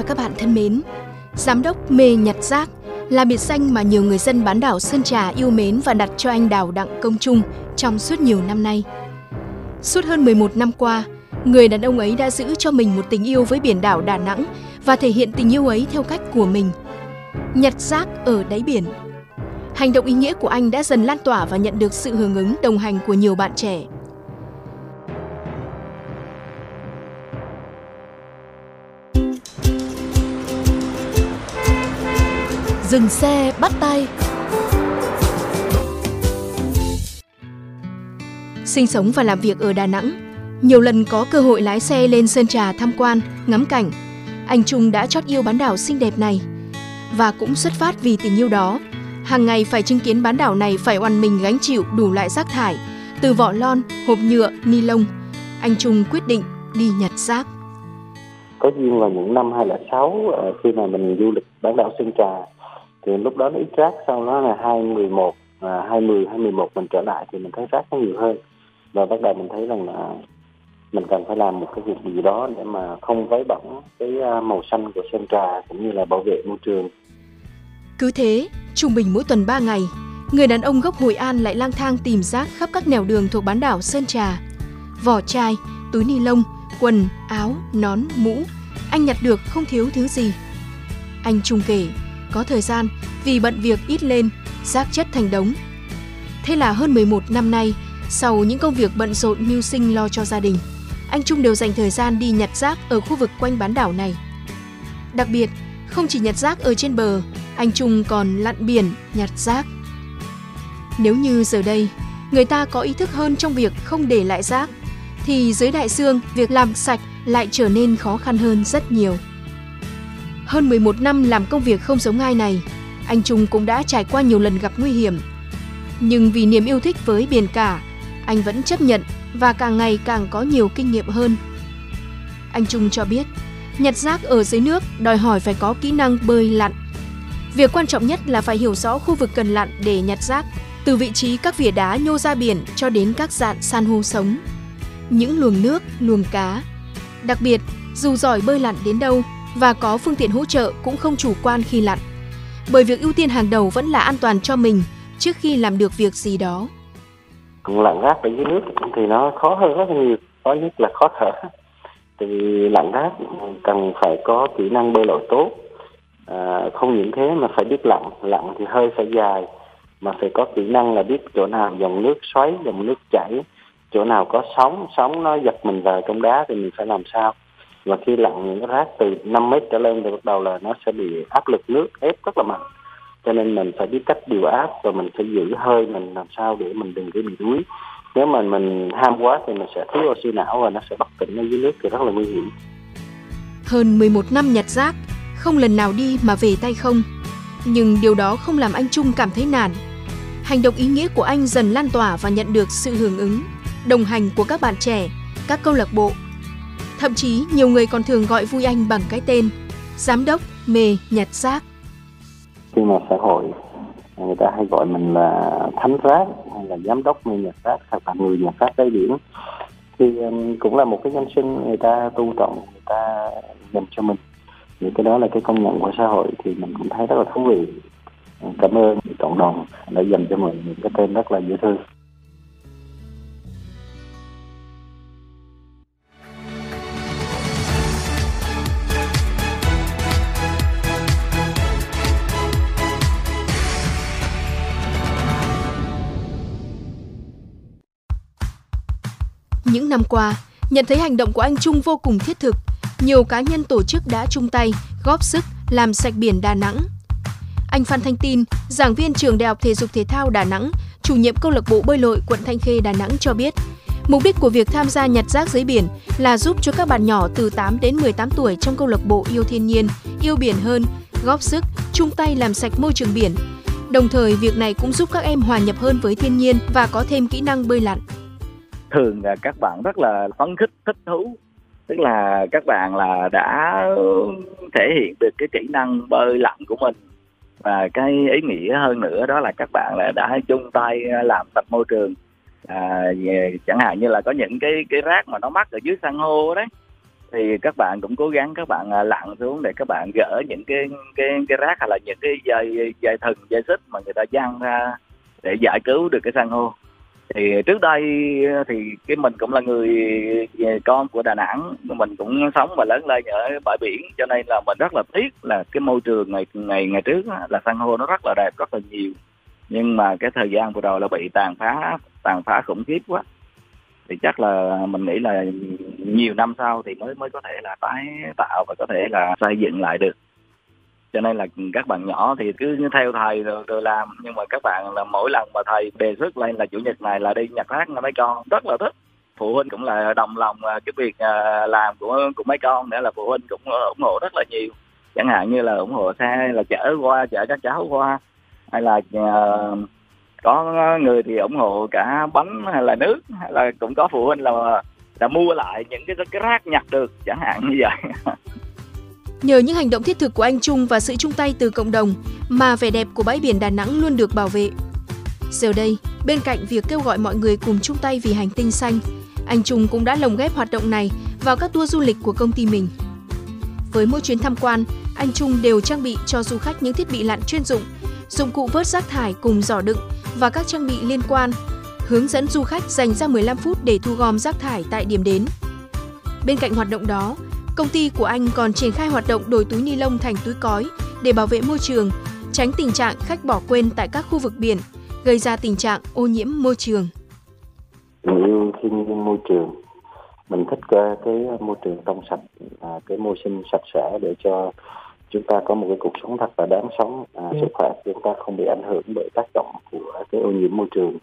và các bạn thân mến, Giám đốc mê nhặt rác là biệt danh mà nhiều người dân bán đảo Sơn Trà yêu mến và đặt cho anh Đào Đặng Công Trung trong suốt nhiều năm nay. Suốt hơn 11 năm qua, người đàn ông ấy đã giữ cho mình một tình yêu với biển đảo Đà Nẵng và thể hiện tình yêu ấy theo cách của mình. Nhặt rác ở đáy biển. Hành động ý nghĩa của anh đã dần lan tỏa và nhận được sự hưởng ứng đồng hành của nhiều bạn trẻ. Dừng xe bắt tay Sinh sống và làm việc ở Đà Nẵng, nhiều lần có cơ hội lái xe lên Sơn Trà tham quan, ngắm cảnh. Anh Trung đã chót yêu bán đảo xinh đẹp này. Và cũng xuất phát vì tình yêu đó, hàng ngày phải chứng kiến bán đảo này phải oằn mình gánh chịu đủ loại rác thải, từ vỏ lon, hộp nhựa, ni lông. Anh Trung quyết định đi nhặt rác. có duyên vào những năm 2006 ờ, khi mà mình du lịch bán đảo Sơn Trà thì lúc đó nó ít rác sau đó là hai mười một à, hai mười hai mười một mình trở lại thì mình thấy rác nó nhiều hơn và bắt đầu mình thấy rằng là mình cần phải làm một cái việc gì đó để mà không vấy bẩn cái à, màu xanh của Sơn Trà cũng như là bảo vệ môi trường Cứ thế, trung bình mỗi tuần 3 ngày, người đàn ông gốc Hội An lại lang thang tìm rác khắp các nẻo đường thuộc bán đảo Sơn Trà. Vỏ chai, túi ni lông, quần, áo, nón, mũ, anh nhặt được không thiếu thứ gì. Anh Trung kể, có thời gian vì bận việc ít lên, rác chất thành đống. Thế là hơn 11 năm nay, sau những công việc bận rộn mưu sinh lo cho gia đình, anh Trung đều dành thời gian đi nhặt rác ở khu vực quanh bán đảo này. Đặc biệt, không chỉ nhặt rác ở trên bờ, anh Trung còn lặn biển nhặt rác. Nếu như giờ đây, người ta có ý thức hơn trong việc không để lại rác, thì dưới đại dương, việc làm sạch lại trở nên khó khăn hơn rất nhiều. Hơn 11 năm làm công việc không giống ai này, anh Trung cũng đã trải qua nhiều lần gặp nguy hiểm. Nhưng vì niềm yêu thích với biển cả, anh vẫn chấp nhận và càng ngày càng có nhiều kinh nghiệm hơn. Anh Trung cho biết, nhặt rác ở dưới nước đòi hỏi phải có kỹ năng bơi lặn. Việc quan trọng nhất là phải hiểu rõ khu vực cần lặn để nhặt rác, từ vị trí các vỉa đá nhô ra biển cho đến các dạn san hô sống. Những luồng nước, luồng cá. Đặc biệt, dù giỏi bơi lặn đến đâu và có phương tiện hỗ trợ cũng không chủ quan khi lặn. Bởi việc ưu tiên hàng đầu vẫn là an toàn cho mình trước khi làm được việc gì đó. lặn rác ở dưới nước thì nó khó hơn rất nhiều khó nhất là khó thở thì lặn rác cần phải có kỹ năng bơi lội tốt à, không những thế mà phải biết lặn lặn thì hơi phải dài mà phải có kỹ năng là biết chỗ nào dòng nước xoáy dòng nước chảy chỗ nào có sóng sóng nó giật mình vào trong đá thì mình phải làm sao và khi lặn những cái rác từ 5 mét trở lên thì bắt đầu là nó sẽ bị áp lực nước ép rất là mạnh cho nên mình phải biết cách điều áp và mình phải giữ hơi mình làm sao để mình đừng có bị đuối nếu mà mình ham quá thì mình sẽ thiếu oxy não và nó sẽ bất tỉnh ở dưới nước thì rất là nguy hiểm Hơn 11 năm nhặt rác, không lần nào đi mà về tay không. Nhưng điều đó không làm anh Trung cảm thấy nản. Hành động ý nghĩa của anh dần lan tỏa và nhận được sự hưởng ứng, đồng hành của các bạn trẻ, các câu lạc bộ. Thậm chí nhiều người còn thường gọi vui anh bằng cái tên Giám đốc mê nhặt rác. khi mà xã hội, người ta hay gọi mình là thánh rác hay là giám đốc mê nhặt rác hoặc là người nhặt rác đáy biển. Thì um, cũng là một cái danh xưng người ta tôn trọng, người ta dành cho mình. Thì cái đó là cái công nhận của xã hội thì mình cũng thấy rất là thú vị. Cảm ơn cộng đồng đã dành cho mình những cái tên rất là dễ thương. Những năm qua, nhận thấy hành động của anh Trung vô cùng thiết thực, nhiều cá nhân tổ chức đã chung tay góp sức làm sạch biển Đà Nẵng. Anh Phan Thanh Tin, giảng viên trường Đại học Thể dục Thể thao Đà Nẵng, chủ nhiệm câu lạc bộ bơi lội quận Thanh Khê Đà Nẵng cho biết, mục đích của việc tham gia nhặt rác dưới biển là giúp cho các bạn nhỏ từ 8 đến 18 tuổi trong câu lạc bộ yêu thiên nhiên, yêu biển hơn, góp sức, chung tay làm sạch môi trường biển. Đồng thời, việc này cũng giúp các em hòa nhập hơn với thiên nhiên và có thêm kỹ năng bơi lặn. Thường là các bạn rất là phấn khích, thích thú. Tức là các bạn là đã thể hiện được cái kỹ năng bơi lặn của mình. Và cái ý nghĩa hơn nữa đó là các bạn là đã chung tay làm sạch môi trường. À, chẳng hạn như là có những cái cái rác mà nó mắc ở dưới san hô đấy thì các bạn cũng cố gắng các bạn à, lặn xuống để các bạn gỡ những cái cái cái rác hay là những cái dây dây thừng dây xích mà người ta giăng ra để giải cứu được cái san hô thì trước đây thì cái mình cũng là người à, con của Đà Nẵng, mình cũng sống và lớn lên ở bãi biển, cho nên là mình rất là tiếc là cái môi trường ngày ngày ngày trước là san hô nó rất là đẹp, rất là nhiều. Nhưng mà cái thời gian vừa rồi là bị tàn phá tàn phá khủng khiếp quá. Thì chắc là mình nghĩ là nhiều năm sau thì mới mới có thể là tái tạo và có thể là xây dựng lại được cho nên là các bạn nhỏ thì cứ theo thầy rồi, rồi làm. Nhưng mà các bạn là mỗi lần mà thầy đề xuất lên là chủ nhật này là đi nhặt rác mấy con. Rất là thích. Phụ huynh cũng là đồng lòng à, cái việc à, làm của của mấy con nữa là phụ huynh cũng ủng hộ rất là nhiều. Chẳng hạn như là ủng hộ xe là chở qua chở các cháu qua hay là uh, có người thì ủng hộ cả bánh hay là nước hay là cũng có phụ huynh là là mua lại những cái cái rác nhặt được chẳng hạn như vậy. Nhờ những hành động thiết thực của anh Trung và sự chung tay từ cộng đồng mà vẻ đẹp của bãi biển Đà Nẵng luôn được bảo vệ. Giờ đây, bên cạnh việc kêu gọi mọi người cùng chung tay vì hành tinh xanh, anh Trung cũng đã lồng ghép hoạt động này vào các tour du lịch của công ty mình. Với mỗi chuyến tham quan, anh Trung đều trang bị cho du khách những thiết bị lặn chuyên dụng, dụng cụ vớt rác thải cùng giỏ đựng và các trang bị liên quan, hướng dẫn du khách dành ra 15 phút để thu gom rác thải tại điểm đến. Bên cạnh hoạt động đó, Công ty của anh còn triển khai hoạt động đổi túi ni lông thành túi cói để bảo vệ môi trường, tránh tình trạng khách bỏ quên tại các khu vực biển, gây ra tình trạng ô nhiễm môi trường. Mình yêu thiên nhiên môi trường, mình thích cái, cái môi trường trong sạch, cái môi sinh sạch sẽ để cho chúng ta có một cái cuộc sống thật là đáng sống, à, sức khỏe chúng ta không bị ảnh hưởng bởi tác động của cái ô nhiễm môi trường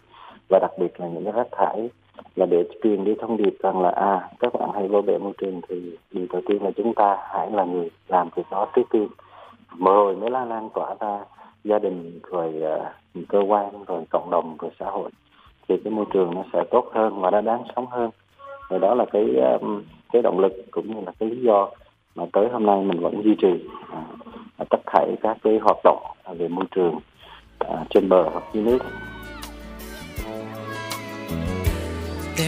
và đặc biệt là những cái rác thải là để truyền đi thông điệp rằng là à các bạn hãy bảo vệ môi trường thì điều đầu tiên là chúng ta hãy là người làm việc đó trước tiên. Rồi mới là lan tỏa ra gia đình rồi uh, cơ quan rồi cộng đồng rồi xã hội thì cái môi trường nó sẽ tốt hơn và nó đáng sống hơn. Và đó là cái um, cái động lực cũng như là cái lý do mà tới hôm nay mình vẫn duy trì uh, tất cả các cái hoạt động về môi trường uh, trên bờ hoặc dưới nước.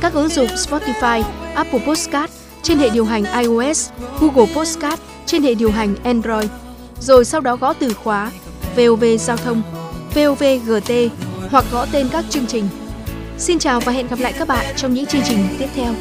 các ứng dụng Spotify, Apple Podcast trên hệ điều hành iOS, Google Podcast trên hệ điều hành Android. Rồi sau đó gõ từ khóa VOV Giao thông, VOVGT hoặc gõ tên các chương trình. Xin chào và hẹn gặp lại các bạn trong những chương trình tiếp theo.